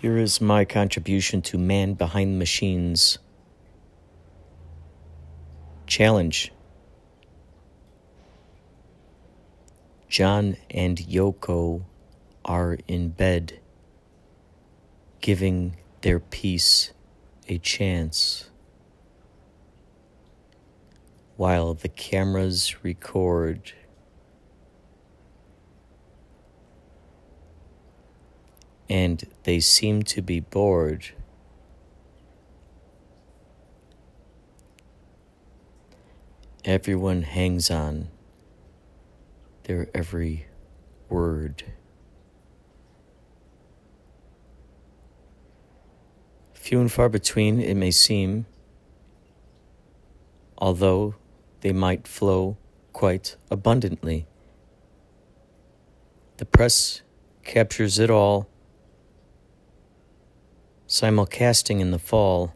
Here is my contribution to Man Behind the Machines. Challenge. John and Yoko are in bed, giving their peace a chance. While the cameras record and they seem to be bored. Everyone hangs on their every word. Few and far between it may seem, although they might flow quite abundantly. The press captures it all simulcasting in the fall,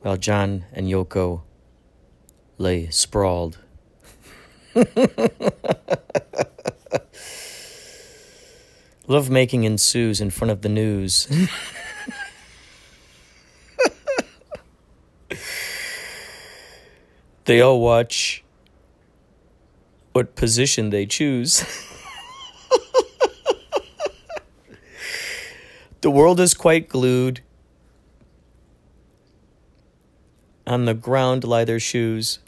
while John and Yoko lay sprawled. Love making ensues in front of the news. they all watch what position they choose. The world is quite glued. On the ground lie their shoes.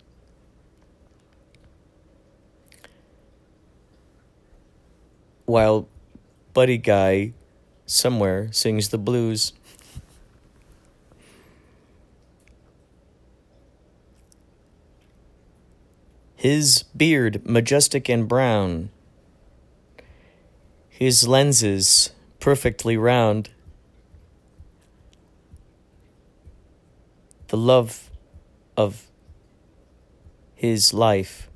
While Buddy Guy somewhere sings the blues. His beard majestic and brown. His lenses perfectly round. The love of his life,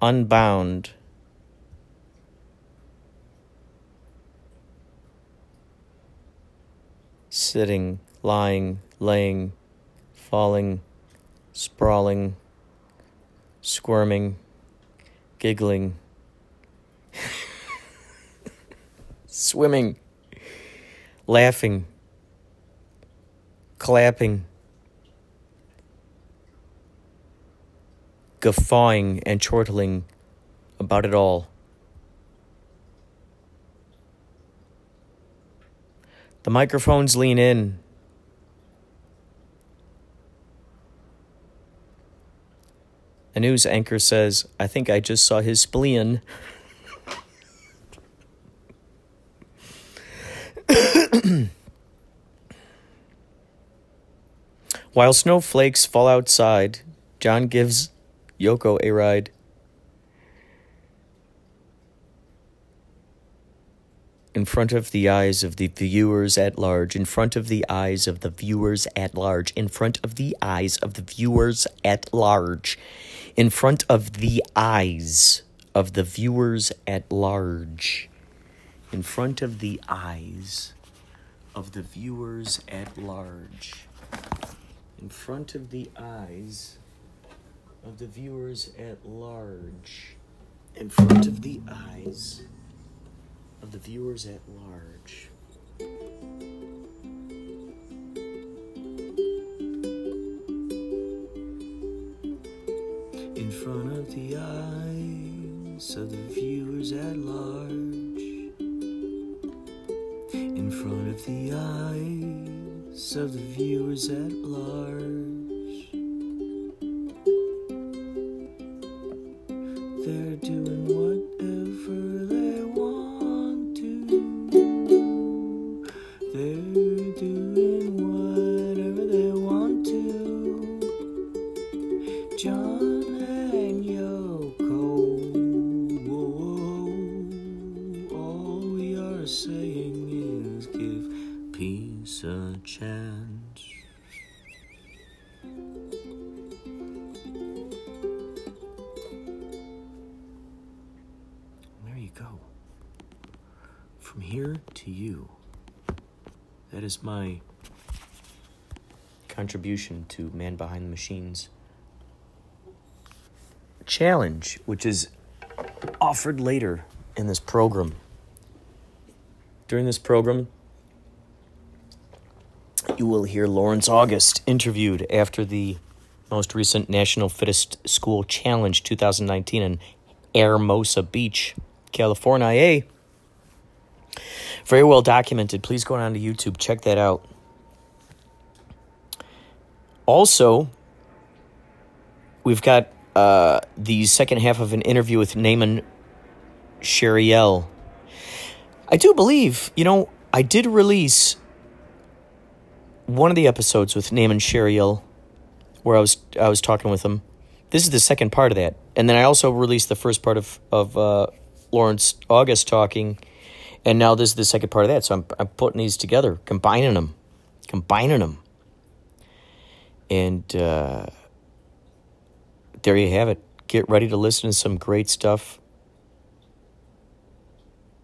unbound. Sitting, lying, laying, falling, sprawling, squirming, giggling. Swimming, laughing, clapping, guffawing, and chortling about it all. The microphones lean in. The news anchor says, I think I just saw his spleen. While snowflakes fall outside, John gives Yoko a ride. In front of the eyes of the viewers at large, in front of the eyes of the viewers at large, in front of the eyes of the viewers at large, in front of the eyes of the viewers at large, in front of the eyes of the viewers at large in front of the eyes of the viewers at large. In front of the eyes of the viewers at large. In front of the eyes of the viewers at large. In front of the eyes of the viewers at large. Machines challenge, which is offered later in this program. During this program, you will hear Lawrence August interviewed after the most recent National Fittest School Challenge 2019 in Hermosa Beach, California. Very well documented. Please go down to YouTube, check that out. Also, we've got uh, the second half of an interview with Naaman Sheriel. I do believe, you know, I did release one of the episodes with Naaman Sheriel where I was I was talking with him. This is the second part of that, and then I also released the first part of of uh, Lawrence August talking, and now this is the second part of that. So I'm I'm putting these together, combining them, combining them, and uh, there you have it. Get ready to listen to some great stuff.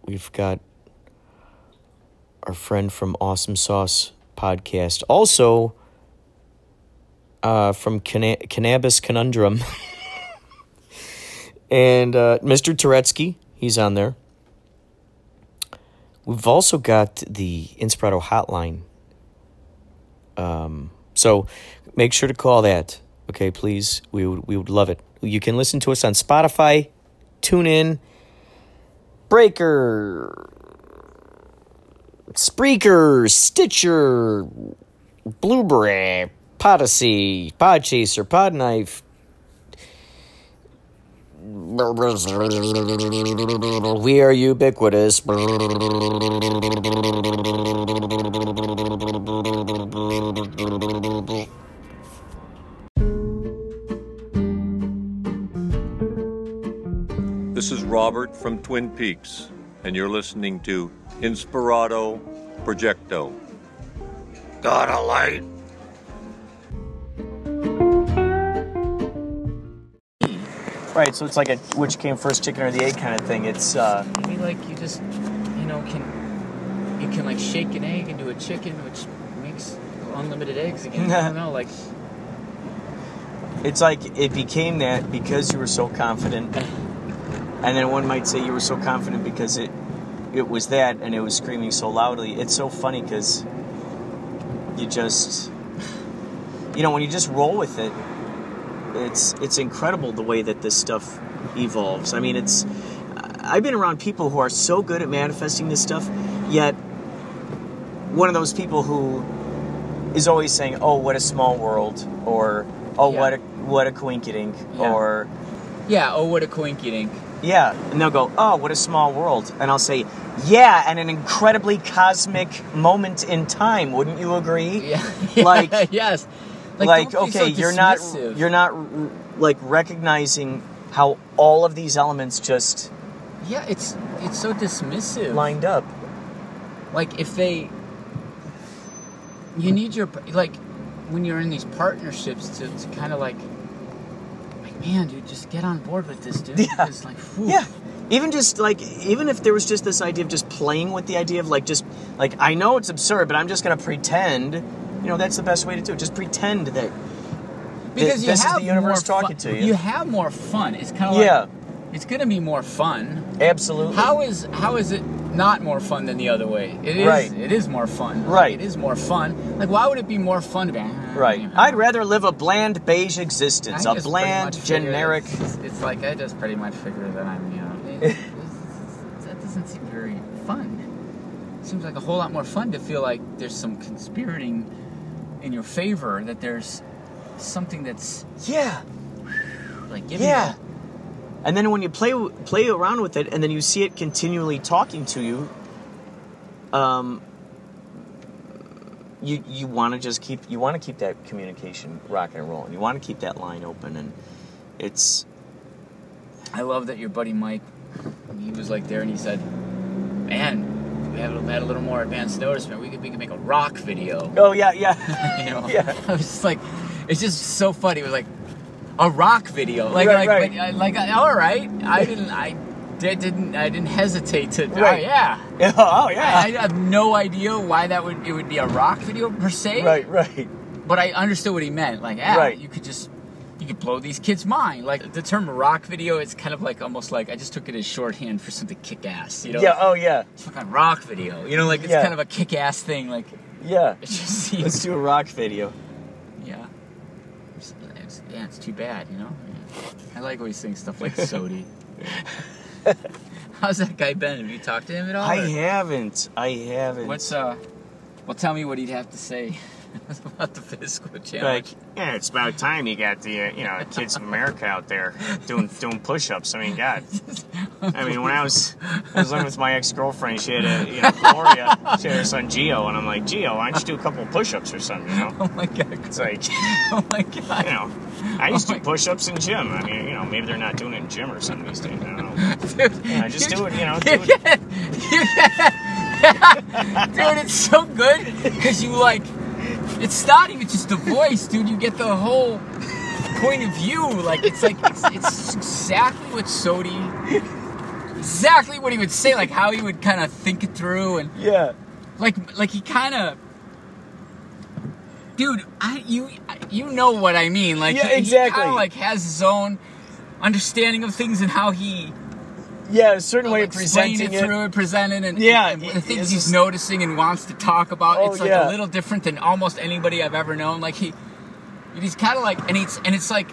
We've got our friend from Awesome Sauce podcast. Also, uh, from Canna- Cannabis Conundrum. and uh, Mr. Turetsky, he's on there. We've also got the Inspirato hotline. Um, so make sure to call that. Okay, please. We would, we would love it. You can listen to us on Spotify, TuneIn, Breaker, Spreaker, Stitcher, Blueberry, Podacy, Podchaser, Podknife. We are ubiquitous. Robert from Twin Peaks, and you're listening to Inspirato Projecto. Got a light? Right, so it's like a which came first, chicken or the egg kind of thing. It's uh, Maybe like you just, you know, can you can like shake an egg into a chicken, which makes unlimited eggs again. I don't know, like it's like it became that because you were so confident, and then one might say you were so confident because it it was that and it was screaming so loudly. It's so funny because you just you know when you just roll with it, it's it's incredible the way that this stuff evolves. I mean, it's I've been around people who are so good at manifesting this stuff, yet one of those people who is always saying, "Oh, what a small world," or "Oh, Yeah. what a what a coinkydink," Yeah. or yeah, oh what a coinkydink. Yeah, and they'll go, "Oh, what a small world," and I'll say, "Yeah," and an incredibly cosmic moment in time. Wouldn't you agree? Yeah, Like- yes, like, don't be so okay, you're not you're not like recognizing how all of these elements just Yeah, it's it's so dismissive. lined up. like if they you need your like when you're in these partnerships to, to kind of like like man dude just get on board with this dude Yeah. because like whew. Yeah. Even just like even if there was just this idea of just playing with the idea of like just like I know it's absurd, but I'm just gonna pretend. You know, that's the best way to do it. Just pretend that because you this is have the universe more talking fun. to you. You have more fun it's kind of like Yeah. it's gonna be more fun absolutely how is how is it not more fun than the other way it is Right. it is more fun Like, Right. it is more fun like why would it be more fun to be right. I'd rather live a bland beige existence, a bland generic. It's, it's like I just pretty much figure that I'm, you know, it- that doesn't seem very fun. It seems like a whole lot more fun to feel like there's some conspirating in your favor. That there's something that's Yeah. like. Yeah. you- And then when you play play around with it, and then you see it continually talking to you, um, you you want to just keep you want to keep that communication rocking and rolling. You want to keep that line open, and it's I love that your buddy Mike, he was like there and he said, "Man, we had a, had a little more advanced notice, man. We could we could make a rock video." oh yeah yeah you know, Yeah. I was just like, it's just so funny. It was like a rock video, like Right, like right. Like uh, all right. I didn't I did, didn't I didn't hesitate to. Oh Right. yeah. Oh, oh yeah I have no idea why that would it would be a rock video per se. right right But I understood what he meant. Like, yeah, Right. you could just you could blow these kids' mind. Like the term rock video, it's kind of like almost like I just took it as shorthand for something kick ass. You know, Yeah. Oh yeah. it's fucking rock video. You know, like it's Yeah. kind of a kick ass thing. Like Yeah. it just Let's do a rock video. yeah. It's, it's- yeah, it's too bad. You know, I like always saying stuff like Sodi. How's that guy been? Have you talked to him at all? I or- haven't. I haven't. What's uh? Well, tell me what he'd have to say about the physical channel. like? Yeah, it's about time you got the uh, you know kids of America out there doing doing push-ups. I mean, God. I mean, when I was I was living with my ex-girlfriend, she had a you know Gloria, she had her son Gio, and I'm like, Gio, why don't you do a couple push-ups or something? You know, oh my god! it's like Oh my god! you know, I oh used to Oh do push-ups in gym. I mean, you know, maybe they're not doing it in gym or something these days. I don't know. Dude, Yeah, just do it. You know, do you it. get- you get- dude, it's so good because you like. It's not even just the voice, dude. You get the whole point of view. Like it's like it's, it's exactly what Sodi, exactly what he would say. Like how he would kind of think it through and Yeah. like like he kind of. Dude, I you you know what I mean? Like Yeah, he, exactly. kind of like has his own understanding of things and how he Yeah. A certain way of presenting it through it, presenting and, Yeah, and it- the things he's just- noticing and wants to talk about. Oh, it's like yeah. a little different than almost anybody I've ever known. Like he, he's kind of like, and he's and it's like,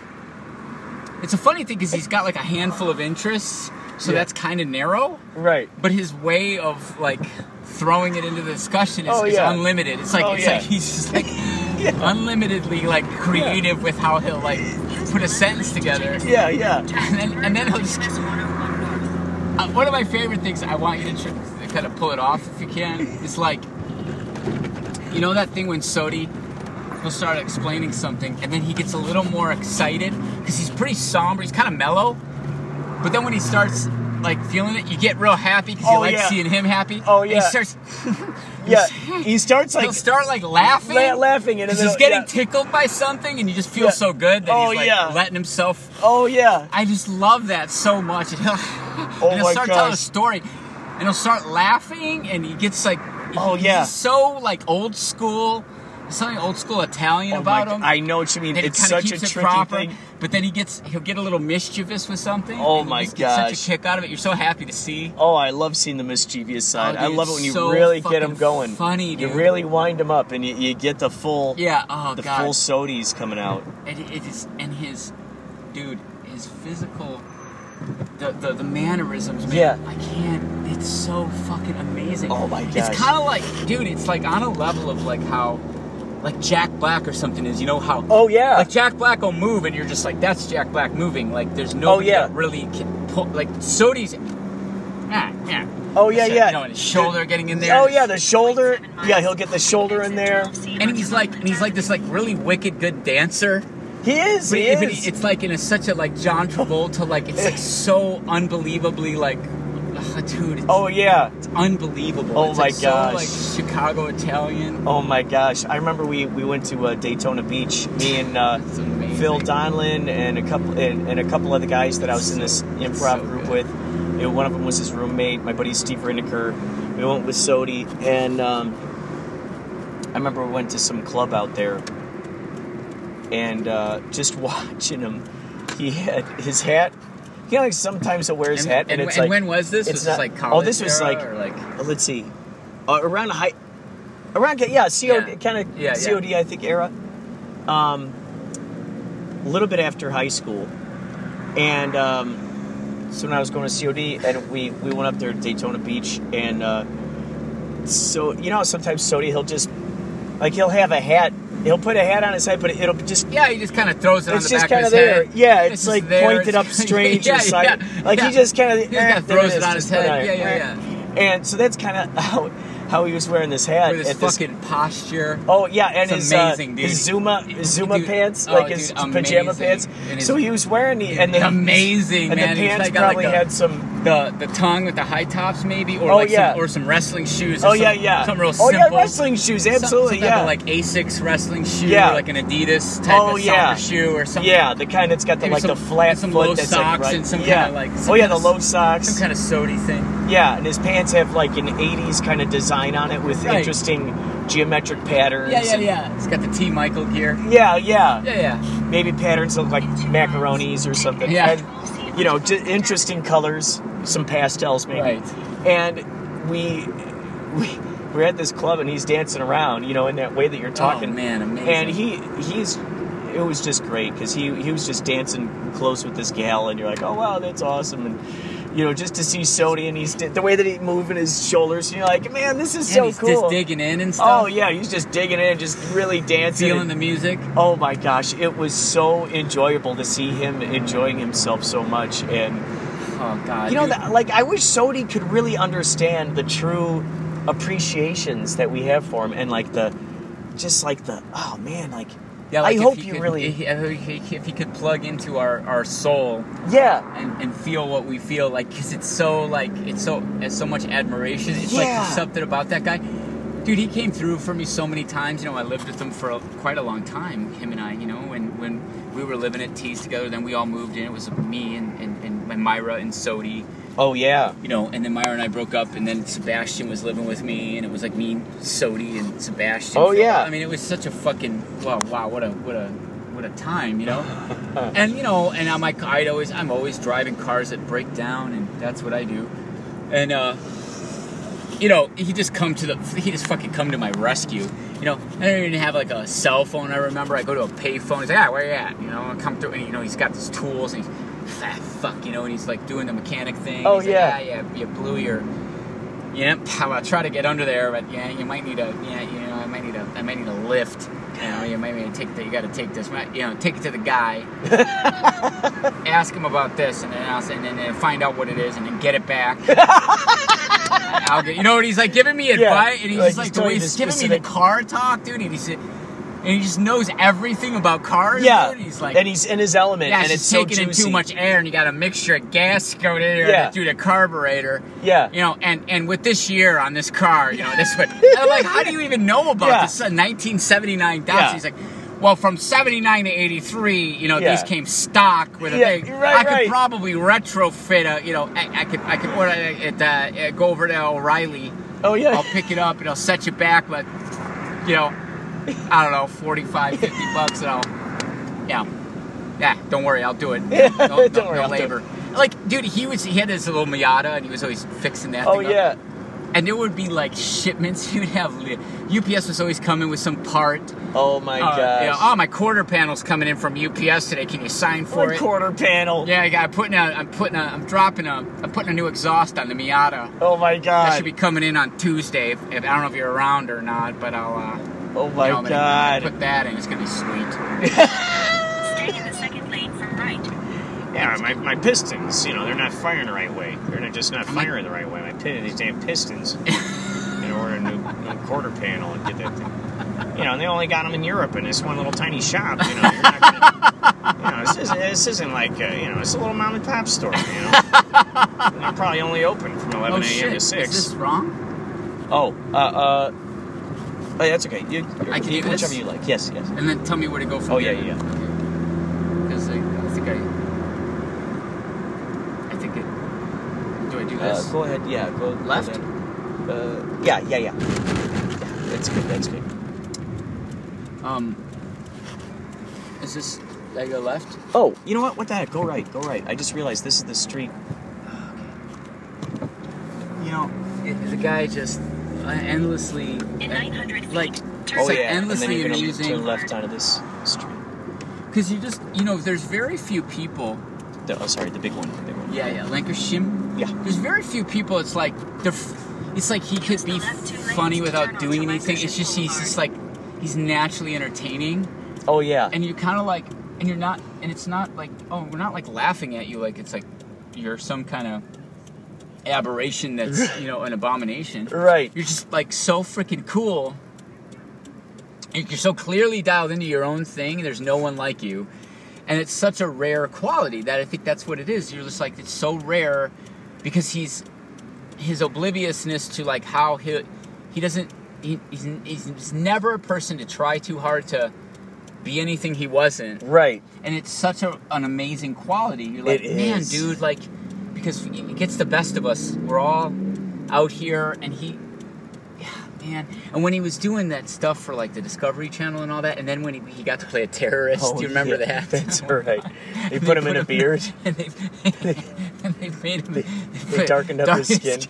it's a funny thing because he's got like a handful of interests, so Yeah. that's kind of narrow. Right. But his way of like throwing it into the discussion is, Oh, is unlimited. It's like Oh, it's yeah. like he's just like unlimitedly like creative with how he'll like put a sentence together. Yeah. Yeah. And then, and then he'll just. Uh, one of my favorite things, I want you to, tr- to kind of pull it off if you can, is like, you know that thing when Sodi, he'll start explaining something, and then he gets a little more excited because he's pretty somber. He's kind of mellow, but then when he starts like feeling it, you get real happy because you Oh, like yeah. seeing him happy. Oh, And he starts. Yeah. Hmm. He starts like he'll start like laughing. la- laughing and then 'cause he's getting yeah. tickled by something, and you just feel Yeah. so good that Oh, he's like yeah. letting himself Oh yeah. I just love that so much. And he'll, Oh and he'll my start telling a story, and he'll start laughing, and he gets like, Oh, he's yeah. so like old school. Something old school Italian Oh about my, him. I know what you mean. that It's such a tricky proper, thing. But then he gets he'll get a little mischievous with something. Oh my get such a kick out of it. You're so happy to see. Oh, I love seeing the mischievous side. Oh, I love it when you so really get fucking going. funny, dude. You really wind them up, and you, you get the full, Yeah. Oh the god. full sodies coming out. and it is and his dude his physical the, the, the mannerisms man Yeah. i can't it's so fucking amazing Oh my god. it's kind of like dude it's like on a level of like how like jack black or something is you know how Oh yeah. like jack black will move and you're just like that's jack black moving like there's no Oh, yeah. that really can pull like sodi's yeah yeah oh yeah, So, yeah. you know, and his shoulder getting in there Oh yeah, the shoulder. Yeah, he'll get the shoulder in there. and he's like and he's like this like really wicked good dancer He is. But, He it- but is. it's like in a, such a like John Travolta, like it's like so unbelievably like, ugh, dude, it's, oh yeah. it's unbelievable. Oh it's my like gosh. So like Chicago Italian. Oh my gosh! I remember we, we went to uh, Daytona Beach. Me and uh, Phil Donlin and a couple and, and a couple other guys that I was in this improv So group good. with. You know, one of them was his roommate, my buddy Steve Rinneker. We went with Sodi, and um, I remember we went to some club out there, and uh, just watching him. He had his hat. You know, like sometimes he'll wear his And, hat, and, and, it's and like when was this? it's was not- this like oh, this was era, like- or like uh, let's see, uh, around high, around yeah, COD, Yeah. kind of Yeah, yeah. COD, I think era. Um, a little bit after high school, and um, so when I was going to COD, and we we went up there to Daytona Beach, and uh, so you know sometimes Sodi he'll just like he'll have a hat, he'll put a hat on his head, but it'll just yeah, he just kind of throws it on it's the just kind of there. head. Yeah, it's, just like there. pointed up strange yeah, or side. yeah, like yeah. he just kind of He throws it on his head. Yeah, yeah, yeah. And so that's kind of how how he was wearing this hat. With his at this- fucking posture. Oh yeah, and It's his amazing, uh, his Zuma Zuma Dude, pants, oh, like his dude, pajama amazing. pants. His- So he was wearing the and the amazing, and man. the pants like got like probably a- had some the the tongue with the high tops maybe, or Oh, like yeah. some, or some wrestling shoes. Or Oh some, yeah, yeah. Some real oh simple. yeah, wrestling shoes, absolutely, some type yeah. of, like Asics wrestling shoe, Yeah. or like an Adidas type Oh, of yeah. shoe, or something. yeah, the kind that's got the Maybe like some- the flat some foot low that's socks like right. and some yeah. kinda, like, some oh yeah, the low socks. Some kind of Sodi thing. Yeah, and his pants have like an '80s kind of design on it with Right. interesting geometric patterns. Yeah, yeah, yeah. It's got the T Michael gear. Yeah, yeah. Yeah, yeah. Maybe patterns look like macaronis or something. Yeah. And, you know, j- interesting colors, some pastels maybe. Right. And we we we're at this club and he's dancing around, you know, in that way that you're oh, talking. Oh man, amazing. And he he's it was just great because he he was just dancing close with this gal, and you're like, oh wow, that's awesome, and you know, just to see Sodi and he's the way that he moving his shoulders, you're like, man, this is and so he's cool. just digging in and stuff. Oh yeah, he's just digging in, just really dancing. feeling and- the music. Oh my gosh, it was so enjoyable to see him enjoying himself so much, and Oh god. you know, that, like I wish Sodi could really understand the true appreciations that we have for him, and like the, just like the, oh man, like, Yeah, like I hope he you could- really, If he, if he- could plug into our, our soul yeah, and, and feel what we feel, like, because it's so, like, it's so, it's so much admiration. It's like Yeah. there's something about that guy. Dude, he came through for me so many times. You know, I lived with him for a, quite a long time, him and I, you know, when, when we were living at Tees together, then we all moved in. It was me and, and, and, and Myra and Sodi. oh yeah, you know, and then Myra and I broke up, and then Sebastian was living with me, and it was like me, Sodi, and Sebastian. Oh, yeah. I mean, it was such a fucking wow, wow, what a what a what a time, you know. and you know, and I'm like, I'd always, I'm always driving cars that break down, and that's what I do. And uh, you know, he just come to the, he just fucking come to my rescue. You know, I didn't even have like a cell phone. I remember I go to a payphone. He's like, ah, where you at? You know, I come through, and you know, he's got these tools, and he's fat fuck, you know, and he's like doing the mechanic thing. Oh, He's like, yeah. ah, yeah, you blew your. Yeah, I'll try to get under there, but yeah, you might need a, yeah, you know, I might need a, I might need a lift. You know, you might need to take the, you got to take this, you know, take it to the guy, ask him about this, and then I'll and then find out what it is, and then get it back. I'll you know what he's like giving me advice, and he's like just he's like the way he's giving me the car talk, dude. And he's, and he just knows everything about cars. yeah, dude. he's like, and he's in his element, yeah, and it's it's so taking in too much air, and you got a mixture of gas going in there Yeah. through the carburetor. Yeah. You know, and and with this year on this car, you know, this what I'm like, how do you even know about Yeah. this? Uh, a 1979 Datsun. Yeah. He's like. Well, from '79 to '83, you know, Yeah. these came stock with a Yeah, thing. right, I could right. probably retrofit a, you know, I, I could, I could order it, uh, go over to O'Reilly. Oh yeah, I'll pick it up and I'll set you back, but you know, I don't know, 45, 50 bucks, and I'll, yeah, yeah. Don't worry, I'll do it. Yeah, no, no, don't worry, no I'll do it. labor. Like, dude, he was he had his little Miata, and he was always fixing that. oh thing up. Yeah, And there would be like shipments. You'd have UPS was always coming with some part. oh my Uh, gosh, you know, oh, my quarter panel's coming in from UPS today. Can you sign for One it? quarter panel. Yeah, I got I'm putting a, I'm putting a, I'm dropping a, I'm putting a new exhaust on the Miata. Oh my god! That god. should be coming in on Tuesday. If, if I don't know if you're around or not, but I'll. Uh, oh my you know, god. Put that in. It's gonna be sweet. Stay in the second lane from right. Yeah, my, my pistons, you know, they're not firing the right way. They're not just not firing the right way. My pin, these damn pistons. in order a new, new quarter panel and get that thing. You know, and they only got them in Europe in this one little tiny shop. You know, you're not gonna, you know, this, is, this isn't like uh, you know, it's a little mom and pop store. You know, they're probably only open from 11 oh a.m. to Is six. this wrong? Oh, uh, uh, oh, that's okay. You, I can you, do this? whichever you like. Yes, yes. And then tell me where to go from Oh yeah, there. yeah. yeah. Because I, I think I. I think it. Do I do Uh, go ahead. Yeah, go go Left? down. Uh, yeah, yeah, yeah. Yeah, that's good. That's good. Um. Is this? Did I go left? Oh, you know what? What the heck? Go right. Go right. I just realized this is the street. You know, it, the guy just uh, endlessly, In 900 like, turn It's oh like yeah, and then you're gonna amusing. turn left onto this street. because you just, you know, there's very few people. The, oh, sorry, the big one. The big one. Yeah, yeah, Lancashire. Yeah. There's very few people. It's like they're. It's like he could be left two lanes funny without doing anything. It's just he's just like he's naturally entertaining, Oh yeah. and you kind of like, and you're not, and it's not like, oh, we're not like laughing at you like it's like you're some kind of aberration that's you know an abomination. Right. You're just like so freaking cool. And You're so clearly dialed into your own thing. There's no one like you, and it's such a rare quality that I think that's what it is. You're just like it's so rare because he's his obliviousness to like how he he doesn't he, he's, he's never a person to try too hard to be anything he wasn't Right. and it's such a, an amazing quality you're like It man is. dude like because it gets the best of us we're all out here and he man and when he was doing that stuff for like the discovery channel and all that and then when he, he got to play a terrorist Oh, do you remember yeah, that That's right. They put him in a beard. and they, and they made him. They darkened up his skin.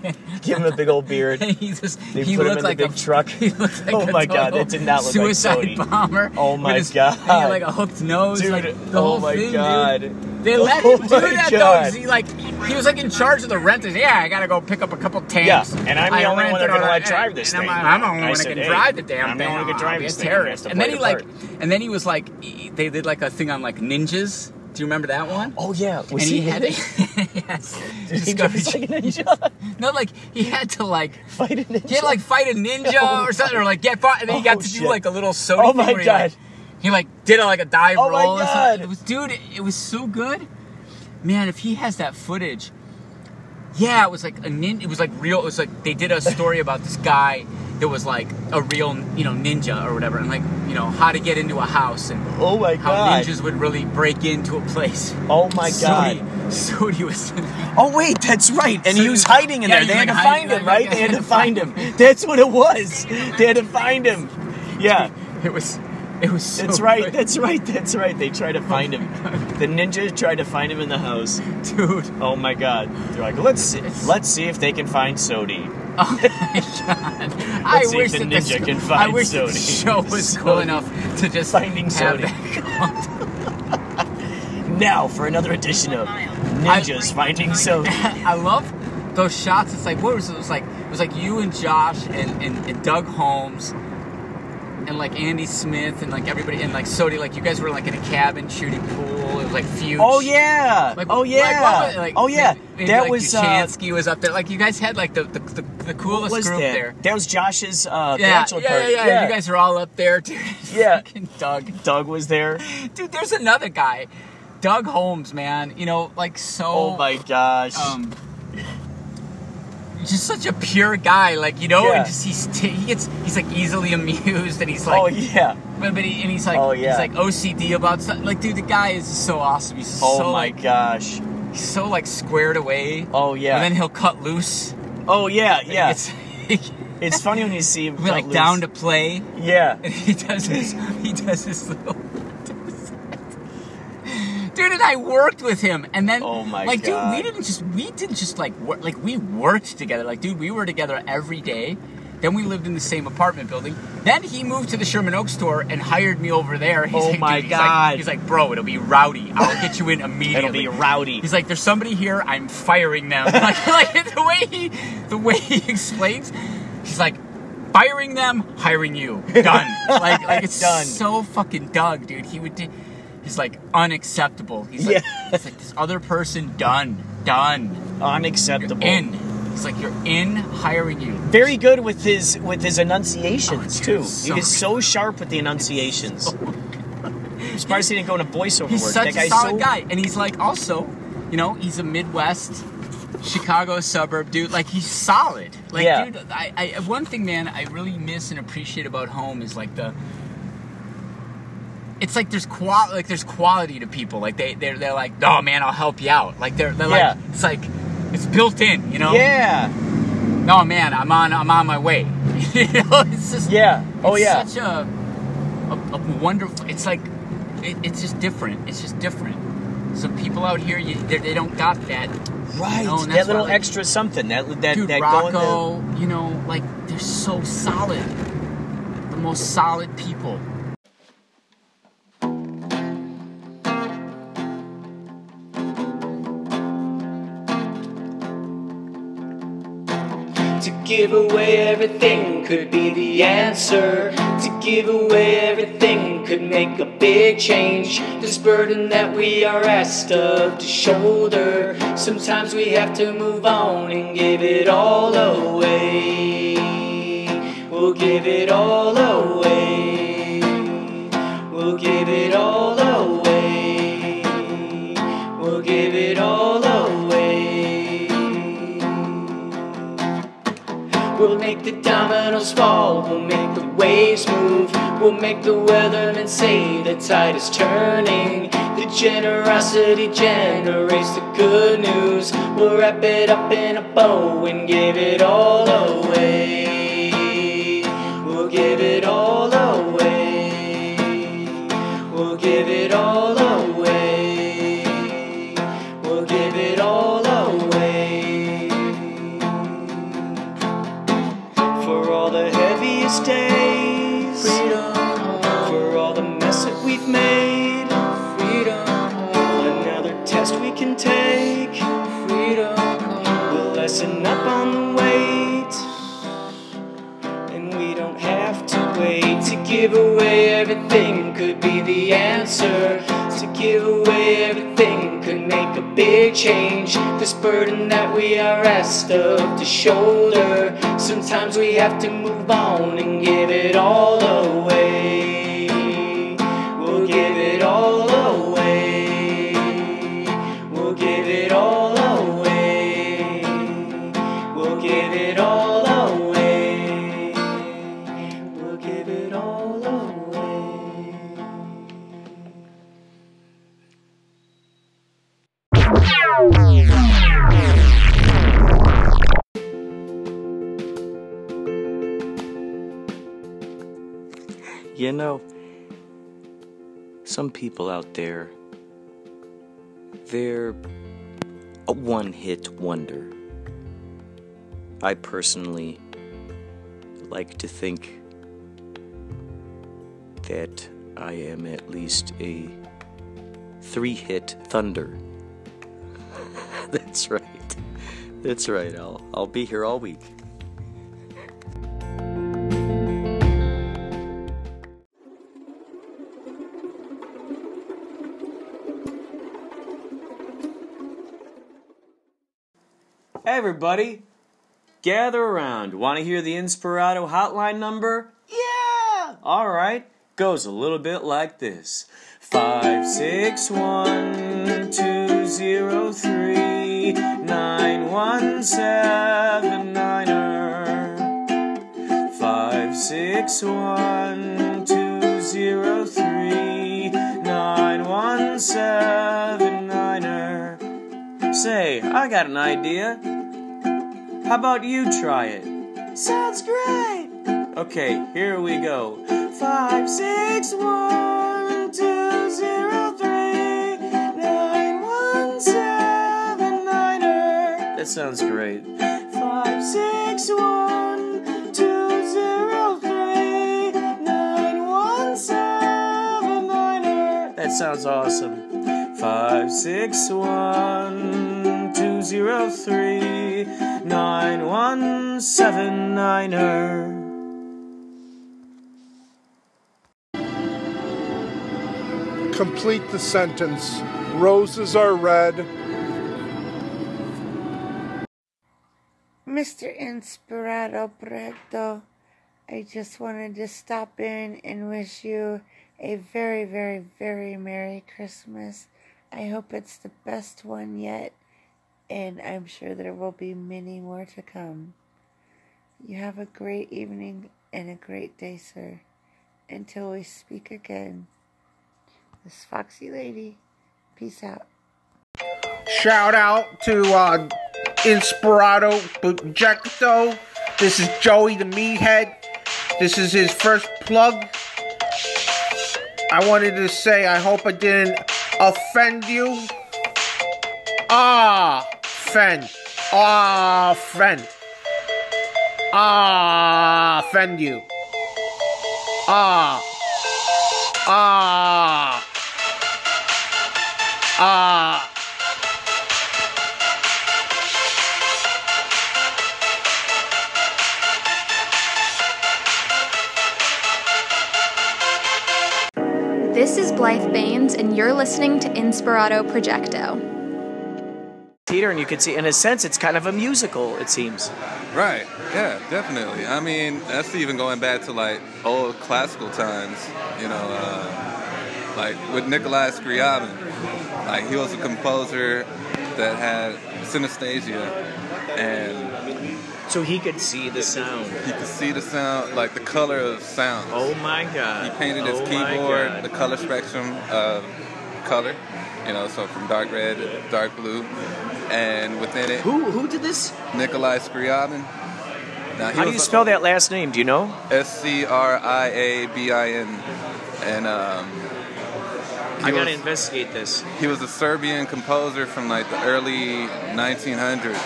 Give him a big old beard. And he just They he put him looked in the like big a truck. He looked like Oh my God, that did not look like suicide bomber. Oh my his- and He had God. like a hooked nose, Dude, like the oh my thing, God. dude. They oh let Oh him do that though. 'cause He like he was like in charge of the renters. Yeah, I gotta go pick up a couple tanks. Yeah, and I'm the I only one rented they're all let that- drive this and thing. I'm, I'm the only I one that said, can hey, drive the damn I'm the thing. only one who can I'll drive be a this thing. Have terrorist. to And then play he the like, and then he was like, he- they did like a thing on like ninjas. Do you remember that one? Oh yeah. Was and he, had it? yes, Did he Discovery like a Channel. ninja? No, like he had to like Fight a ninja? he had to like fight a ninja oh or something, or like get fought, and then he got Oh, to do shit. like a little soda Oh thing my where he, like, God. He like did a, like a dive Oh my roll. or something. God. It was, dude, it, was so good. Man, if he has that footage, yeah, it was like a nin. It was like real. It was like they did a story about this guy that was like a real, you know, ninja or whatever, and like you know how to get into a house and Oh my how god. ninjas would really break into a place. Oh my god. Sodi, Sodi was. Oh wait, that's right. And So he was he- hiding in yeah, there. he They had to find him, right? They had to find him. That's what it was. They had to find him. Yeah, It was. It was. So that's right. good. That's right. That's right. They tried to find him. The ninjas tried to find him in the house. dude. Oh my god. They're like, let's see, let's see if they can find Sodi. Oh my god! I see wish if the that this, ninja can I find wish the Sodi. show was cool enough to just Finding Sodi. Now for another edition of Ninjas Finding Sodi. I love those shots. It's like what was it? It was like it was like you and Josh and, and, and Doug Holmes and like Andy Smith and like everybody and like Sodi. Like you guys were like in a cabin shooting pool. It was like Fuge. Oh yeah. Like, oh yeah. it? Like, oh yeah. maybe- maybe, that like, was uh, was up there. Like you guys had like the the, the, the coolest group that? there. That was Josh's uh, Yeah, bachelor yeah, party. yeah, yeah, You guys are all up there, dude. Yeah. Fucking Doug. Doug was there. Dude, there's another guy, Doug Holmes, man. You know, like so. Oh my gosh. Um, just such a pure guy, like you know, Yeah. and just he's t- he gets he's like easily amused, and he's oh, like, oh yeah. but, but he, and he's like, Oh, yeah. he's like OCD about stuff. Like, dude, the guy is so awesome. He's Oh so my like, gosh. he's so like squared away. Oh yeah. And then he'll cut loose. oh yeah, yeah. It's, It's funny when you see him like loose. down to play. Yeah. And he does his he does his little Dude, and I worked with him, and then Oh my like, God. dude, we didn't just we didn't just like work like we worked together. Like, dude, we were together every day. Then we lived in the same apartment building. Then he moved to the Sherman Oaks store and hired me over there. He's Oh like, my he's like- God. he's like, bro, it'll be rowdy. I'll get you in immediately. It'll be rowdy. He's like, there's somebody here. I'm firing them. like, like the way he, the way he explains, he's like, firing them, hiring you, done. like, like it's Done. so fucking Doug, dude. He would. do He's like unacceptable. He's like, Yeah. he's like this other person, done, done. Unacceptable. In. He's like, you're in, hiring you. Very good with his with his enunciations Oh, too. so he is so sharp with the enunciations. I'm surprised he didn't go into voiceover He's work. such a solid so guy, and he's like also, you know, he's a Midwest, Chicago suburb dude. Like he's solid. Like Yeah. dude, I, I one thing, man, I really miss and appreciate about home is like the. It's like there's qual like there's quality to people. Like they they're, they're like, oh man, I'll help you out. Like they're they're Yeah. like it's like it's built in, you know. Yeah. No man, I'm on I'm on my way. you know, it's just Yeah. Oh it's yeah. such a, a, a wonderful. It's like it, it's just different. It's just different. Some people out here, you, they, they don't got that. Right. No, and that little like, extra something. That that Dude, that going to you know, like they're so solid. The most solid people. Give away everything could be the answer. To give away everything could make a big change. This burden that we are asked of to shoulder. Sometimes we have to move on and give it all away. We'll give it all away. We'll give it all We'll make the dominoes fall, we'll make the waves move. We'll make the weathermen say the tide is turning. The generosity generates the good news. We'll wrap it up in a bow and give it all away. We'll give it all away. Everything could be the answer. To give away everything could make a big change. This burden that we are asked of to shoulder. Sometimes we have to move on and give it all away. Some people out there, they're a one hit wonder. I personally like to think that I am at least a three hit thunder. That's right. That's right. I'll I'll be here all week. Everybody, gather around. Want to hear the Inspirato hotline number? Yeah! Alright, goes a little bit like this 561 203 9179er. 561 203 9179er. Say, I got an idea. How about you try it? Sounds great. Okay, here we go. Five, six, one, two, zero, three, nine, one, seven, niner. That sounds great. Five, six, one, two, zero, three, nine, one, seven, niner. That sounds awesome. Five six one two zero three nine one seven niner. Er. Complete the sentence. Roses are red. Mr. Inspirato Proyecto, I just wanted to stop in and wish you a very, very, very Merry Christmas. I hope it's the best one yet, and I'm sure there will be many more to come. You have a great evening and a great day, sir. Until we speak again, this foxy lady, peace out. Shout out to uh, Inspirato Projecto. This is Joey the Meathead. This is his first plug. I wanted to say I hope I didn't offend you. Ah, offend. Ah, offend. Ah, offend you. Ah. Ah. Ah. This is Blythe Baines, and you're listening to Inspirato Projecto. Theater, and you could see, in a sense, it's kind of a musical. It seems. Right. Yeah, definitely. I mean, that's even going back to like old classical times. You know, uh, like with Nikolai Scriabin. Like he was a composer that had synesthesia, and So he could see the sound. He could see the sound, like the color of sound. Oh my god. He painted his Oh keyboard the color spectrum of color, you know, so from dark red to dark blue, and within it, Who who did this? Nikolai Scriabin. Now, How do you spell that last name? Do you know? S C R I A B I N, and um, I gotta was- investigate this. he was a Serbian composer from like the early 1900s,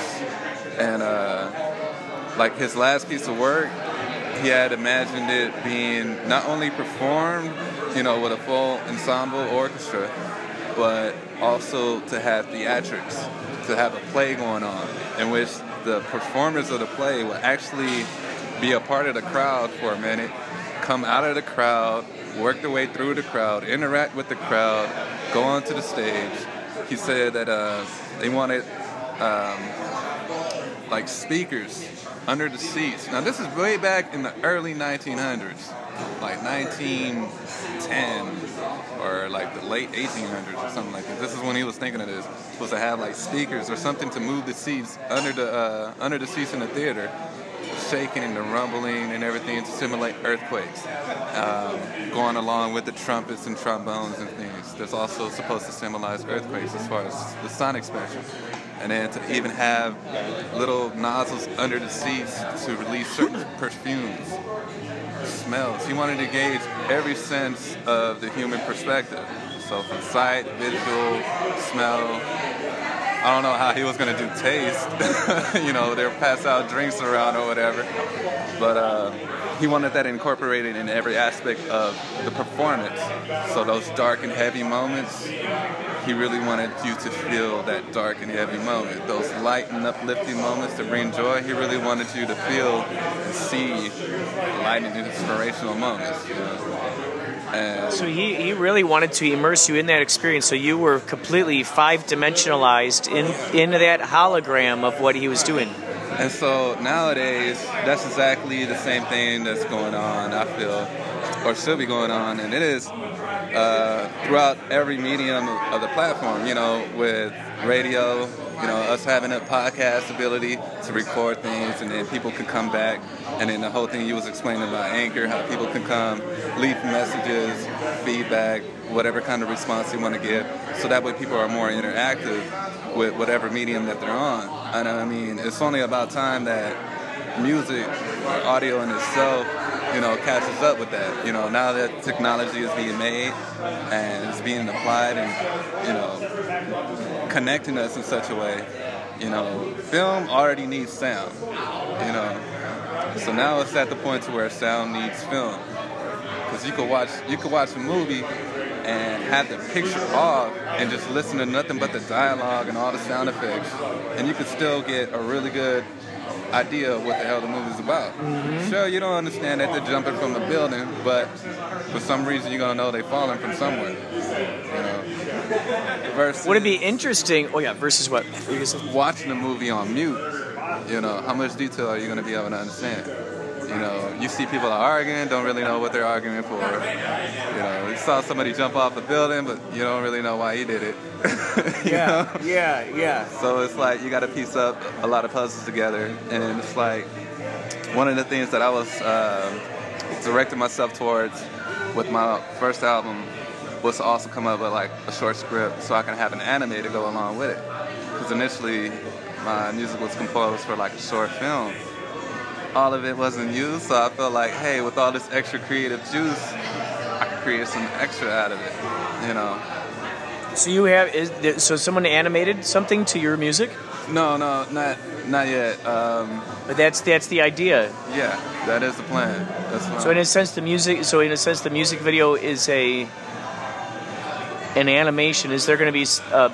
and uh, like his last piece of work, he had imagined it being not only performed, you know, with a full ensemble orchestra, but also to have theatrics, to have a play going on, in which the performers of the play will actually be a part of the crowd for a minute, come out of the crowd, work their way through the crowd, interact with the crowd, go onto the stage. He said that uh, they wanted um, like speakers under the seats. Now this is way back in the early 1900s, like 1910 or like the late 1800s or something like that. This is when he was thinking of this. Supposed to have like speakers or something to move the seats under the uh, under the seats in the theater, shaking and the rumbling and everything to simulate earthquakes. Um, going along with the trumpets and trombones and things. That's also supposed to symbolize earthquakes as far as the sonic spectrum. And then to even have little nozzles under the seats to release certain perfumes, smells. He wanted to gauge every sense of the human perspective. So from sight, visual, smell. I don't know how he was gonna do taste. you know, they'll pass out drinks around or whatever. But uh, he wanted that incorporated in every aspect of the performance. So those dark and heavy moments, he really wanted you to feel that dark and heavy moment. Those light and uplifting moments to bring joy, he really wanted you to feel and see light and inspirational moments. You know? And So he, he really wanted to immerse you in that experience. So you were completely five dimensionalized in into that hologram of what he was doing. And so nowadays, that's exactly the same thing that's going on, I feel, or should be going on, and it is uh, throughout every medium of the platform, you know, with radio, you know, us having a podcast ability to record things, and then people can come back, and then the whole thing you was explaining about Anchor, how people can come, leave messages, feedback, whatever kind of response they want to give, so that way people are more interactive with whatever medium that they're on. And I mean, it's only about time that music, audio in itself, you know, catches up with that. You know, now that technology is being made and it's being applied and, you know, connecting us in such a way, you know, film already needs sound, you know. So now it's at the point to where sound needs film. Because you could watch you could watch a movie and have the picture off and just listen to nothing but the dialogue and all the sound effects, and you could still get a really good idea of what the hell the movie's about. Mm-hmm. Sure, you don't understand that they're jumping from a building, but for some reason you're gonna know they're falling from somewhere. You know. Versus Would it be interesting? Oh yeah, versus what? Watching the movie on mute, you know, how much detail are you going to be able to understand? You know, you see people are arguing, don't really know what they're arguing for. You know, you saw somebody jump off a building, but you don't really know why he did it. Yeah, know? yeah, yeah. So it's like you got to piece up a lot of puzzles together, and it's like one of the things that I was uh, directing myself towards with my first album was to also come up with like a short script so I can have an anime to go along with it. Because initially my music was composed for like a short film. All of it wasn't used, so I felt like, hey, with all this extra creative juice, I could create some extra out of it. You know. So you have is there- so someone animated something to your music? No, no, not not yet. Um, But that's that's the idea. yeah, that is the plan. That's So in a sense, the music. So in a sense, the music video is a an animation. Is there going to be uh,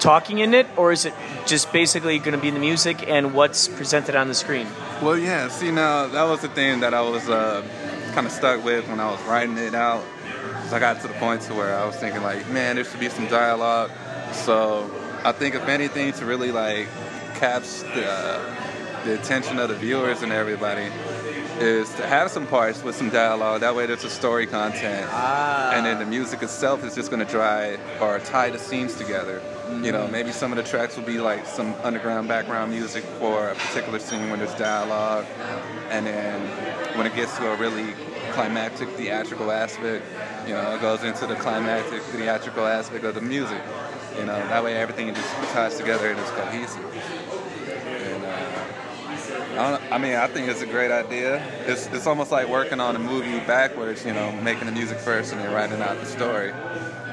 talking in it, or is it just basically going to be the music and what's presented on the screen? Well, yeah. See, now that was the thing that I was uh, kind of stuck with when I was writing it out. 'Cause I got to the point to where I was thinking like, man, there should be some dialogue. So I think if anything, to really like capture the, uh, the attention of the viewers and everybody, is to have some parts with some dialogue. That way, there's a story content, Ah. and then the music itself is just going to drive or tie the scenes together. You know, maybe some of the tracks will be like some underground background music for a particular scene when there's dialogue, and then when it gets to a really climactic theatrical aspect, you know, it goes into the climactic theatrical aspect of the music. You know, that way everything just ties together and is cohesive. And uh, I, don't, I mean, I think it's a great idea. It's it's almost like working on a movie backwards. You know, making the music first and then writing out the story.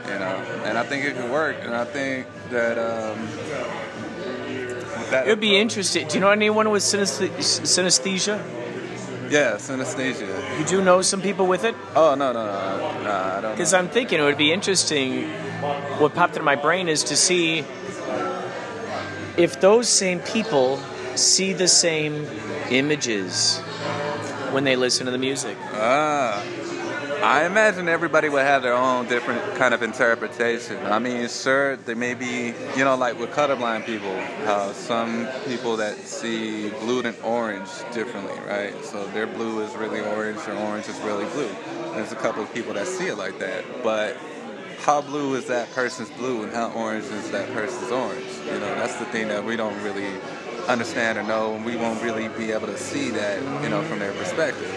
You know, and I think it could work. And I think that. Um, that It would be interesting. Do you know anyone with synesthe- synesthesia? Yeah, synesthesia. You do know some people with it? Oh no no no, no I don't. Because I'm thinking it would be interesting. What popped into my brain is to see if those same people see the same images when they listen to the music. Ah. I imagine everybody would have their own different kind of interpretation. I mean, sure, there may be, you know, like with colorblind people, some people that see blue and orange differently, right? So their blue is really orange, or orange is really blue. There's a couple of people that see it like that, but how blue is that person's blue and how orange is that person's orange? You know, that's the thing that we don't really understand or know, and we won't really be able to see that, you know, from their perspective.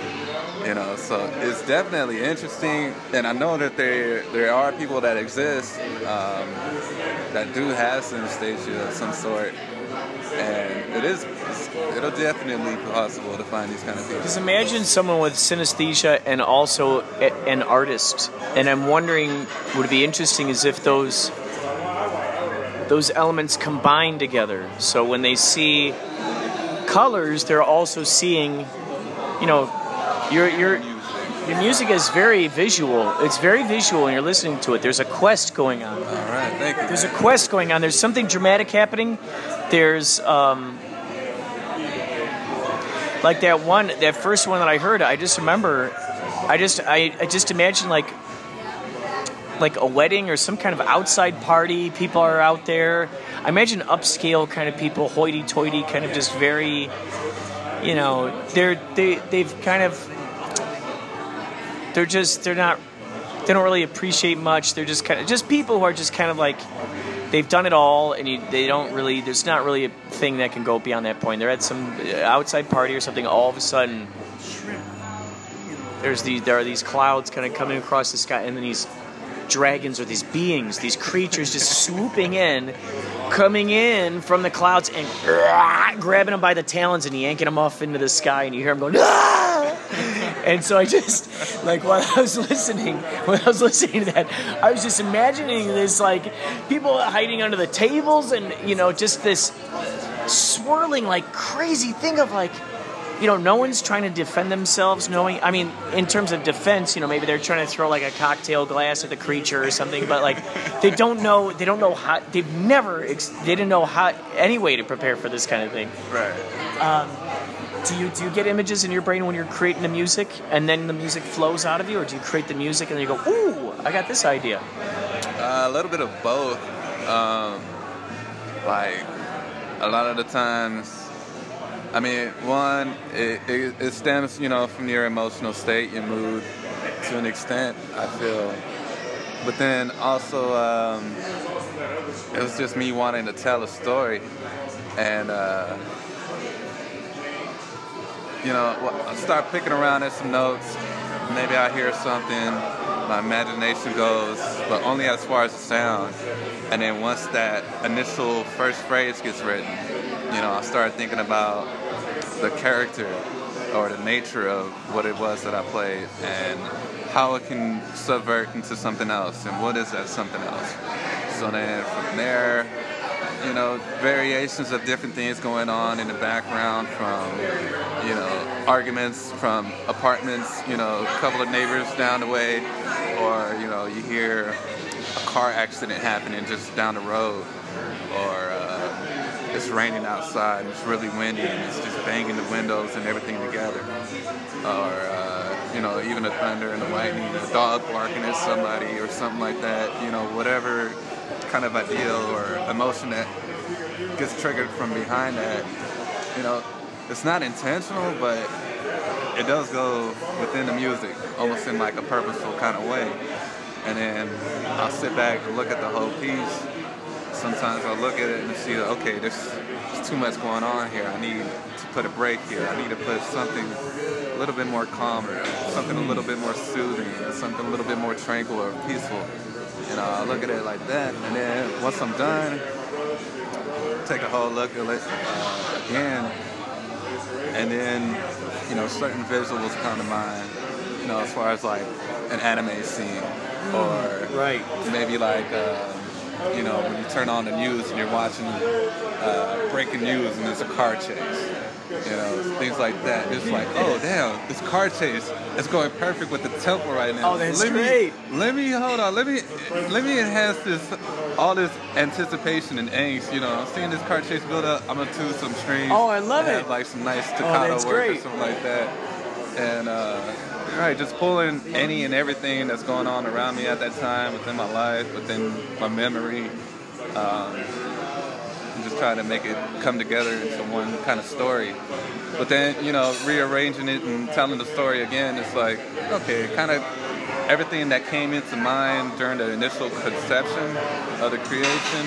You know, so it's definitely interesting, and I know that there there are people that exist um, that do have synesthesia of some sort, and it is it'll definitely be possible to find these kind of people. Because imagine someone with synesthesia and also a, an artist, and I'm wondering, would it be interesting is if those those elements combine together. So when they see colors, they're also seeing, you know, your your your music is very visual. It's very visual when you're listening to it. There's a quest going on. All right, thank you. There's a quest going on. There's something dramatic happening. There's um, like that one, that first one that I heard. I just remember, I just I, I just imagine like like a wedding or some kind of outside party. People are out there. I imagine upscale kind of people, hoity-toity, kind of just very, you know, they're they they've kind of they're just they're not they don't really appreciate much. They're just kind of just people who are just kind of like they've done it all, and you, they don't really. There's not really a thing that can go beyond that point. They're at some uh, outside party or something. All of a sudden, there's these there are these clouds kind of coming across the sky, and then these dragons or these beings, these creatures just swooping in, coming in from the clouds and grabbing them by the talons and yanking them off into the sky, and you hear them going. "Ah!" And so I just like while I was listening, when I was listening to that, I was just imagining this like people hiding under the tables and you know just this swirling like crazy thing of like you know no one's trying to defend themselves knowing i mean in terms of defense you know maybe they're trying to throw like a cocktail glass at the creature or something but like they don't know they don't know how they've never ex- they didn't know how any way to prepare for this kind of thing Right. um, do you do you get images in your brain when you're creating the music and then the music flows out of you or do you create the music and then you go ooh i got this idea Uh, a little bit of both. Um, like a lot of the times, I mean, one, it, it, it stems, you know, from your emotional state, your mood, to an extent. I feel, but then also, um, it was just me wanting to tell a story, and uh, you know, I start picking around at some notes. Maybe I hear something, my imagination goes, but only as far as the sound. And then once that initial first phrase gets written, you know, I start thinking about the character or the nature of what it was that I played and how it can subvert into something else and what is that something else. So then from there, you know, variations of different things going on in the background from, you know, arguments from apartments, you know, a couple of neighbors down the way, or, you know, you hear a car accident happening just down the road, or uh, it's raining outside and it's really windy and it's just banging the windows and everything together. Or, uh, you know, even the thunder and the lightning, a dog barking at somebody or something like that, you know, whatever kind of ideal or emotion that gets triggered from behind that, you know, it's not intentional, but it does go within the music, almost in like a purposeful kind of way. And then I'll sit back and look at the whole piece. Sometimes I look at it and see okay, there's, there's too much going on here. I need to put a break here. I need to put something a little bit more calmer, something a little bit more soothing, something a little bit more tranquil or peaceful. You know, I look at it like that, and then once I'm done, take a whole look at it uh, again, and then you know certain visuals come to mind. You know, as far as like an anime scene, or right, maybe like. Uh, you know, when you turn on the news and you're watching uh, breaking news and there's a car chase, you know, things like that. It's like, oh damn, this car chase is going perfect with the tempo right now. Oh, that's let great. Me, let me hold on. Let me let me enhance this all this anticipation and angst. You know, I'm seeing this car chase build up. I'm gonna do some strings. Oh, I love it. Have like some nice Oh, staccato that's work or something like that. And uh, right, just pulling any and everything that's going on around me at that time within my life, within my memory. Um, and just trying to make it come together into one kind of story. But then, you know, rearranging it and telling the story again, it's like, okay, kind of everything that came into mind during the initial conception of the creation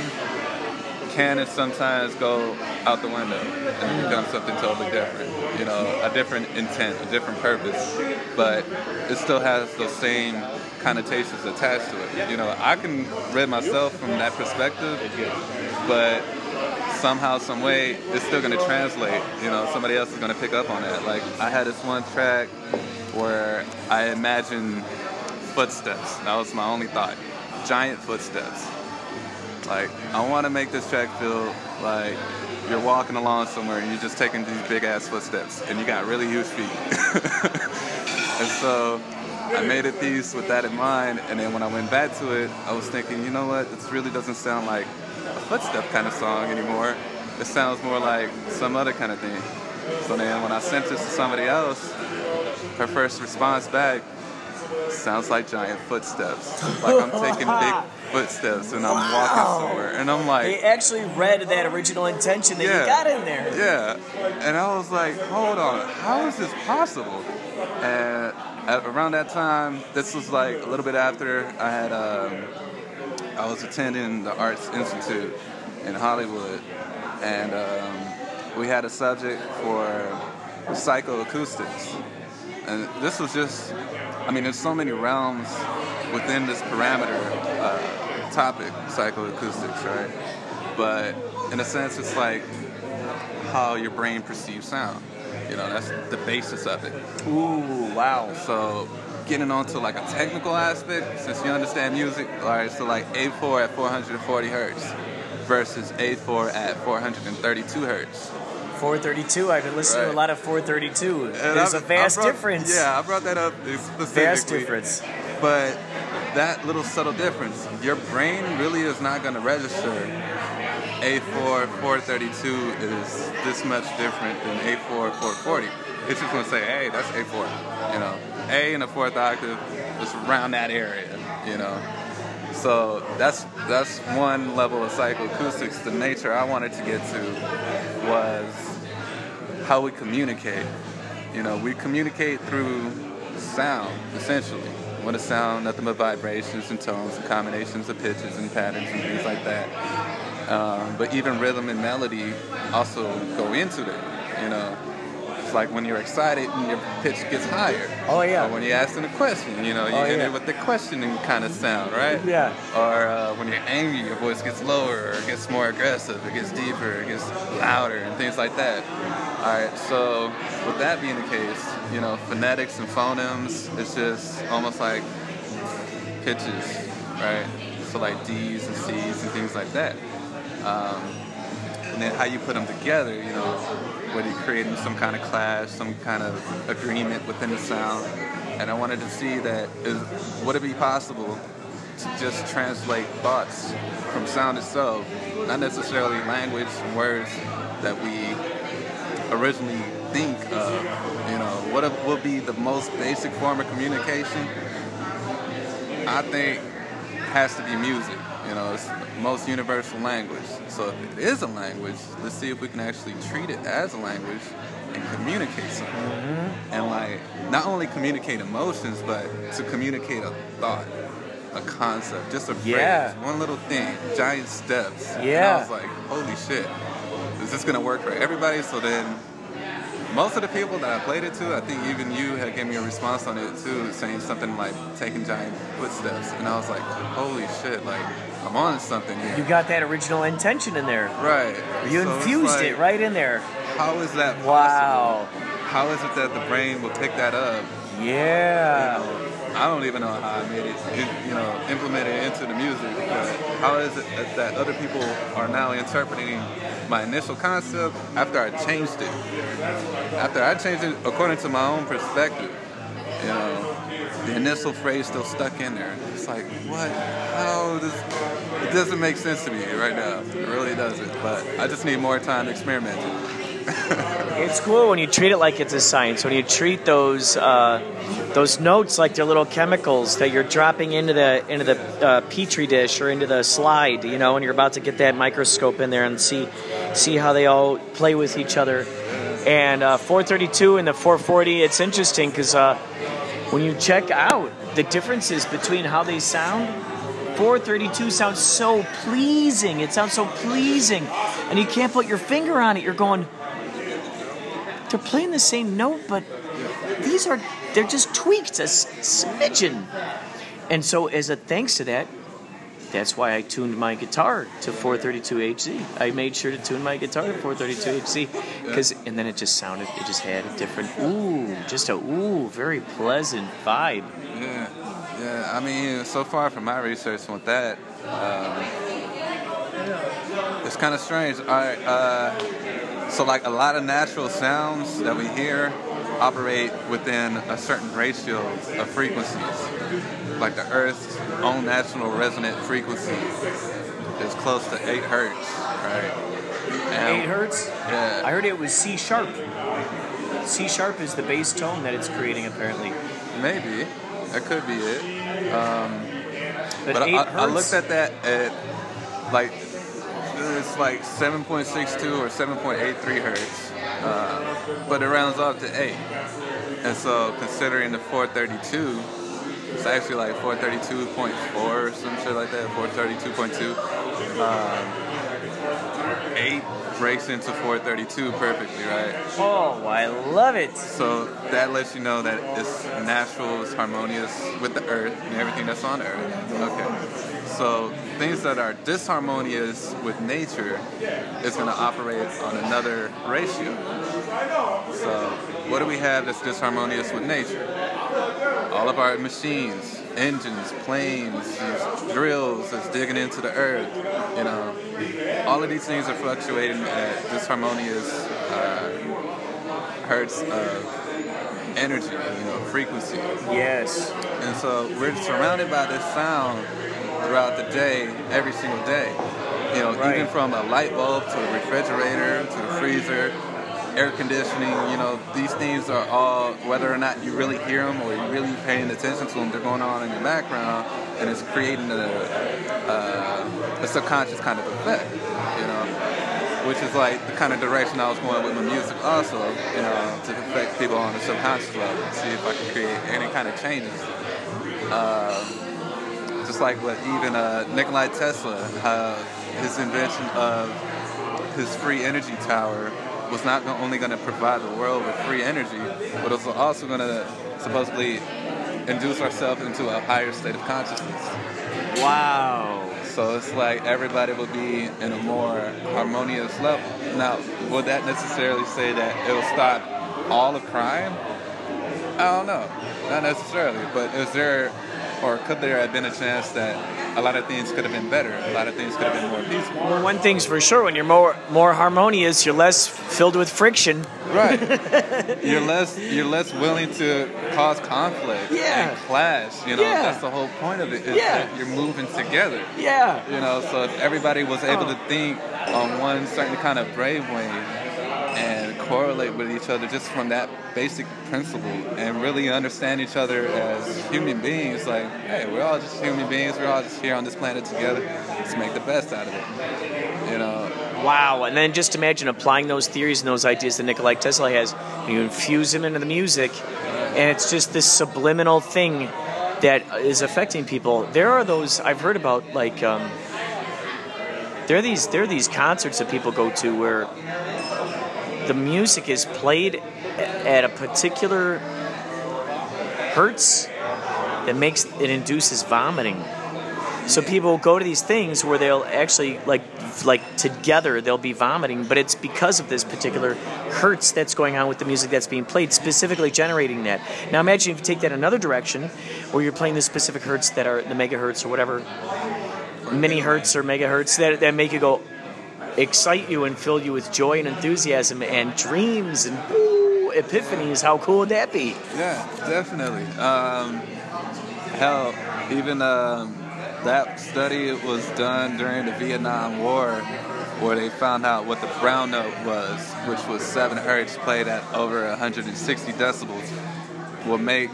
can it sometimes go out the window and become something totally different. You know, a different intent, a different purpose, but it still has those same connotations attached to it. You know, I can read myself from that perspective, but somehow, some way, it's still going to translate. You know, somebody else is going to pick up on that. Like I had this one track where I imagined footsteps. That was my only thought. Giant footsteps. Like I want to make this track feel like you're walking along somewhere and you're just taking these big ass footsteps and you got really huge feet. and so I made a piece with that in mind. And then when I went back to it, I was thinking, you know what? This really doesn't sound like a footstep kind of song anymore. It sounds more like some other kind of thing. So then when I sent this to somebody else, her first response back sounds like giant footsteps. Like I'm taking big footsteps and I'm walking somewhere. And I'm like, They actually read that original intention that Yeah. you got in there. yeah. And I was like, hold on, how is this possible? And at, around that time, this was like a little bit after I had, um, I was attending the Arts Institute in Hollywood, and um, we had a subject for psychoacoustics. And this was just, I mean, there's so many realms within this parameter uh, topic, psychoacoustics, right? But in a sense, it's like how your brain perceives sound. You know, that's the basis of it. Ooh, wow. So getting onto like a technical aspect, since you understand music, all right, so like A4 at 440 hertz versus A4 at 432 hertz. 432. I've been listening to a lot of 432. And There's a vast brought- difference. Yeah, I brought that up specifically. Vast difference. But that little subtle difference, your brain really is not going to register A4 432 is this much different than A4 440. It's just going to say, hey, that's A4. You know, A in the fourth octave is around that area. You know, so that's that's one level of psychoacoustics. The nature I wanted to get to was how we communicate. You know, we communicate through sound, essentially. What a sound, nothing but vibrations and tones and combinations of pitches and patterns and things like that. Um, but even rhythm and melody also go into it. You know, it's like when you're excited and your pitch gets higher. Oh, yeah. Or when you're asking a question, you know, you Oh, hit yeah. it with the questioning kind of sound, right? Yeah. Or uh, when you're angry, your voice gets lower, or it gets more aggressive, it gets deeper, it gets louder, and things like that. All right, so with that being the case, you know, phonetics and phonemes, it's just almost like pitches, right? So like D's and C's and things like that. Um, and then how you put them together, you know, whether creating some kind of clash, some kind of agreement within the sound. And I wanted to see that is, would it be possible to just translate thoughts from sound itself, not necessarily language and words that we originally think of. You know, what would be the most basic form of communication? I think has to be music. You know, most universal language. So if it is a language, let's see if we can actually treat it as a language and communicate something. Mm-hmm. And like not only communicate emotions, but to communicate a thought. a concept, just a phrase, Yeah. one little thing, giant steps. And I was like, holy shit, is this gonna work for everybody? So then, most of the people that I played it to, I think even you had gave me a response on it too, saying something like taking giant footsteps, and I was like, holy shit, like I'm on something here. You got that original intention in there. Right. You So infused like, it right in there. How is that possible? Wow. How is it that the brain will pick that up? Yeah. You know, I don't even know how I made it, you know, implemented into the music. But how is it that- other people are now interpreting my initial concept after I changed it? After I changed it according to my own perspective, you know, the initial phrase still stuck in there. It's like, what? How does? It doesn't make sense to me right now. It really doesn't. But I just need more time to experiment. It's cool when you treat it like it's a science. When you treat those uh, those notes like they're little chemicals that you're dropping into the into the uh, petri dish or into the slide, you know, and you're about to get that microscope in there and see see how they all play with each other. And uh, 432 and the 440, it's interesting because uh, when you check out the differences between how they sound, 432 sounds so pleasing. It sounds so pleasing, and you can't put your finger on it. You're going they're playing the same note, but these are they're just tweaked a smidgen. And so, as a thanks to that, that's why I tuned my guitar to 432HZ. I made sure to tune my guitar to 432HZ because, and then it just sounded, it just had a different ooh, just a ooh, very pleasant vibe. Yeah, yeah. I mean, so far from my research with that, um, it's kind of strange. Right, uh, so like a lot of natural sounds that we hear operate within a certain ratio of frequencies. Like the Earth's own natural resonant frequency is close to eight hertz, right? And- Eight hertz. Yeah. I heard it was C sharp. C sharp is the bass tone that it's creating apparently. Maybe that could be it. Um, But but I, I, I looked at that at like it's like 7.62 or 7.83 hertz, uh, but it rounds off to eight. And so considering the 432, it's actually like 432.4 or some shit like that, 432.2. Um, eight breaks into 432 perfectly, right? Oh, I love it. So that lets you know that it's natural, it's harmonious with the earth and everything that's on earth. Okay. So things that are disharmonious with nature is going to operate on another ratio. So what do we have that's disharmonious with nature? All of our machines, engines, planes, these drills that's digging into the earth, you know, all of these things are fluctuating at disharmonious uh, hertz of energy, you know, frequency. Yes. And so we're surrounded by this sound throughout the day, every single day. You know, Right. even from a light bulb to a refrigerator to the freezer, air conditioning, you know, these things are all, whether or not you really hear them or you're really paying attention to them, they're going on in the background and it's creating a, a, a subconscious kind of effect, you know, which is like the kind of direction I was going with my music also, you know, to affect people on a subconscious level, see if I can create any kind of changes. Um, just like what even uh, Nikolai Tesla, uh, his invention of his free energy tower was not only going to provide the world with free energy, but it was also going to supposedly induce ourselves into a higher state of consciousness. Wow. So it's like everybody would be in a more harmonious level. Now, would that necessarily say that it'll stop all of crime? I don't know. Not necessarily. But is there, or could there have been a chance that a lot of things could have been better? A lot of things could have been more peaceful? Well, one thing's for sure: when you're more more harmonious, you're less filled with friction. Right. you're less you're less willing to cause conflict Yeah. and clash. You know, Yeah. that's the whole point of it. Is Yeah. that you're moving together. Yeah. You know, so if everybody was able to oh. think on one certain kind of brainwave and correlate with each other just from that basic principle and really understand each other as human beings, like, hey, we're all just human beings, we're all just here on this planet together. Let's make the best out of it. You know, Wow. And then just imagine applying those theories and those ideas that Nikolai Tesla has, you infuse them into the music, and it's just this subliminal thing that is affecting people. There are those I've heard about, like um, there are these there are these concerts that people go to where the music is played at a particular hertz that makes it induces vomiting. So people go to these things where they'll actually like like together they'll be vomiting, but it's because of this particular hertz that's going on with the music that's being played, specifically generating that. Now imagine if you take that another direction, where you're playing the specific hertz that are the megahertz or whatever, mini hertz or megahertz that that make you go excite you and fill you with joy and enthusiasm and dreams and ooh, epiphanies. How cool would that be? Yeah, definitely. Um, hell, even um, that study was done during the Vietnam War, where they found out what the brown note was, which was seven hertz played at over 160 decibels, will make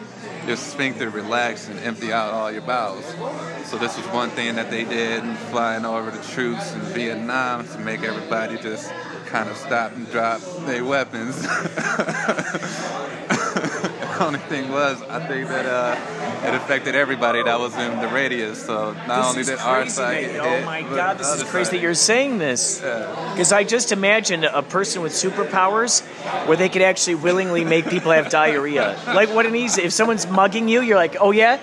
your sphincter relax and empty out all your bowels. So this was one thing that they did in flying over the troops in Vietnam to make everybody just kind of stop and drop their weapons. the only thing was, I think that uh, it affected everybody that was in the radius. So not This only did our side get oh my god, this is crazy side. that you're saying this. Because I just imagined a person with superpowers where they could actually willingly make people have diarrhea. Like what an easy. If someone's mugging you, you're like, oh yeah.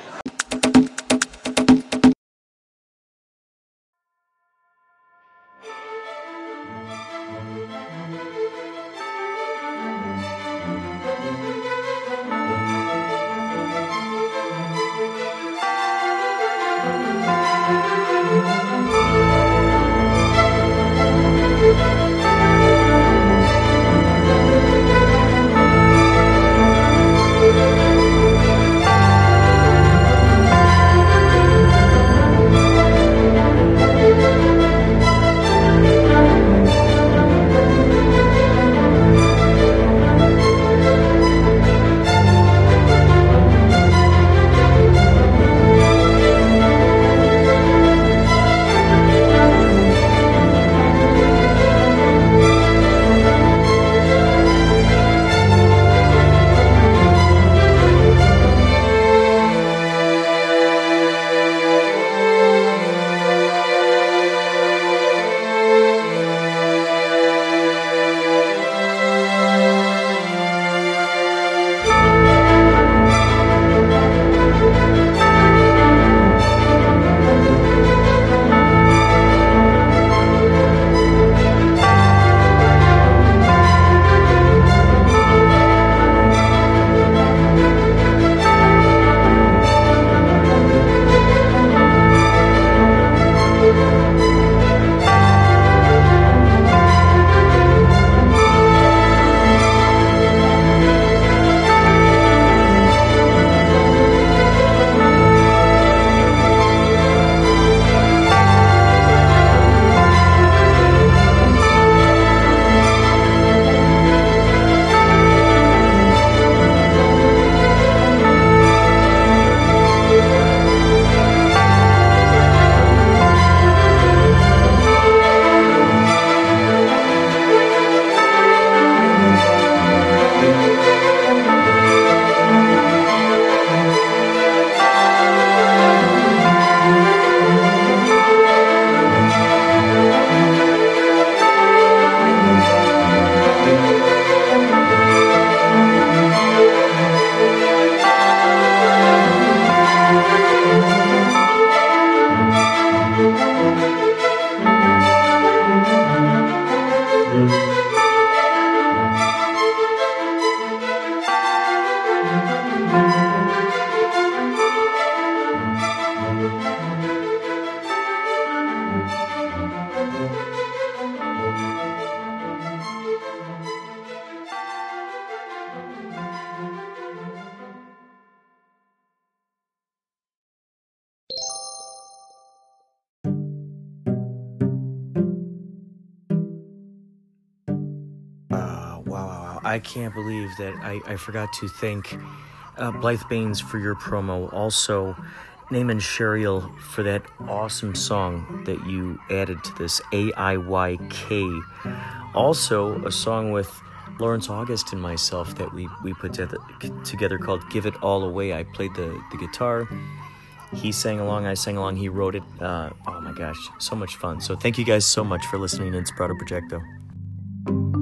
Can't believe that I, I forgot to thank uh, Blythe Baines for your promo. Also, Naaman Sheriel for that awesome song that you added to this, A I Y K. Also, a song with Lawrence August and myself that we, we put together, called Give It All Away. I played the, the guitar. He sang along, I sang along, he wrote it. Uh, oh my gosh, so much fun. So thank you guys so much for listening to Inspirato Projecto.